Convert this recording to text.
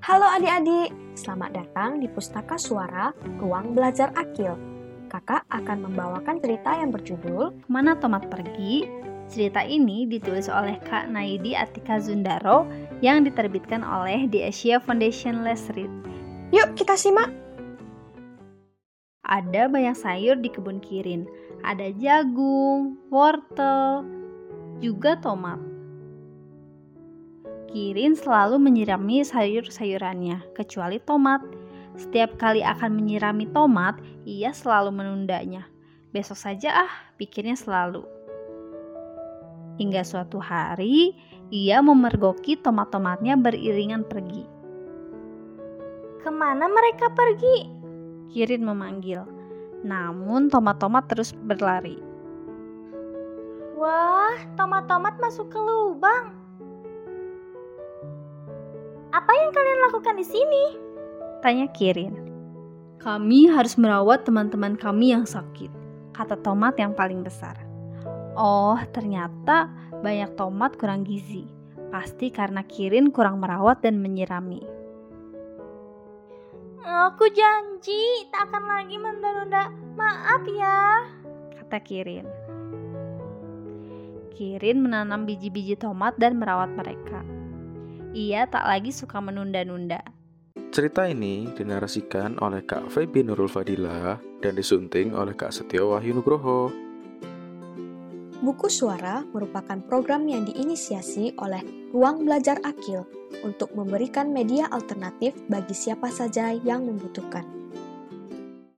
Halo adik-adik, selamat datang di Pustaka Suara Ruang Belajar Akil. Kakak akan membawakan cerita yang berjudul Mana Tomat Pergi? Cerita ini ditulis oleh Kak Naidi Atika Zundaro yang diterbitkan oleh The Asia Foundation Let's Read. Yuk kita simak. Ada banyak sayur di kebun Kirin. Ada jagung, wortel, juga tomat. Kirin selalu menyirami sayur-sayurannya, kecuali tomat. Setiap kali akan menyirami tomat, ia selalu menundanya. Besok saja ah, pikirnya selalu. Hingga suatu hari, ia memergoki tomat-tomatnya beriringan pergi. Ke mana mereka pergi? Kirin memanggil. Namun tomat-tomat terus berlari. Wah, tomat-tomat masuk ke lubang. Apa yang kalian lakukan di sini? Tanya Kirin. Kami harus merawat teman-teman kami yang sakit, kata tomat yang paling besar. Oh, ternyata banyak tomat kurang gizi. Pasti karena Kirin kurang merawat dan menyirami. Aku janji tak akan lagi menunda-nunda. Maaf ya, kata Kirin. Kirin menanam biji-biji tomat dan merawat mereka. Ia tak lagi suka menunda-nunda. Cerita ini dinarasikan oleh Kak Feby Nurul Fadila dan disunting oleh Kak Setio Wahyu Nugroho. Buku Suara merupakan program yang diinisiasi oleh Ruang Belajar Akil untuk memberikan media alternatif bagi siapa saja yang membutuhkan.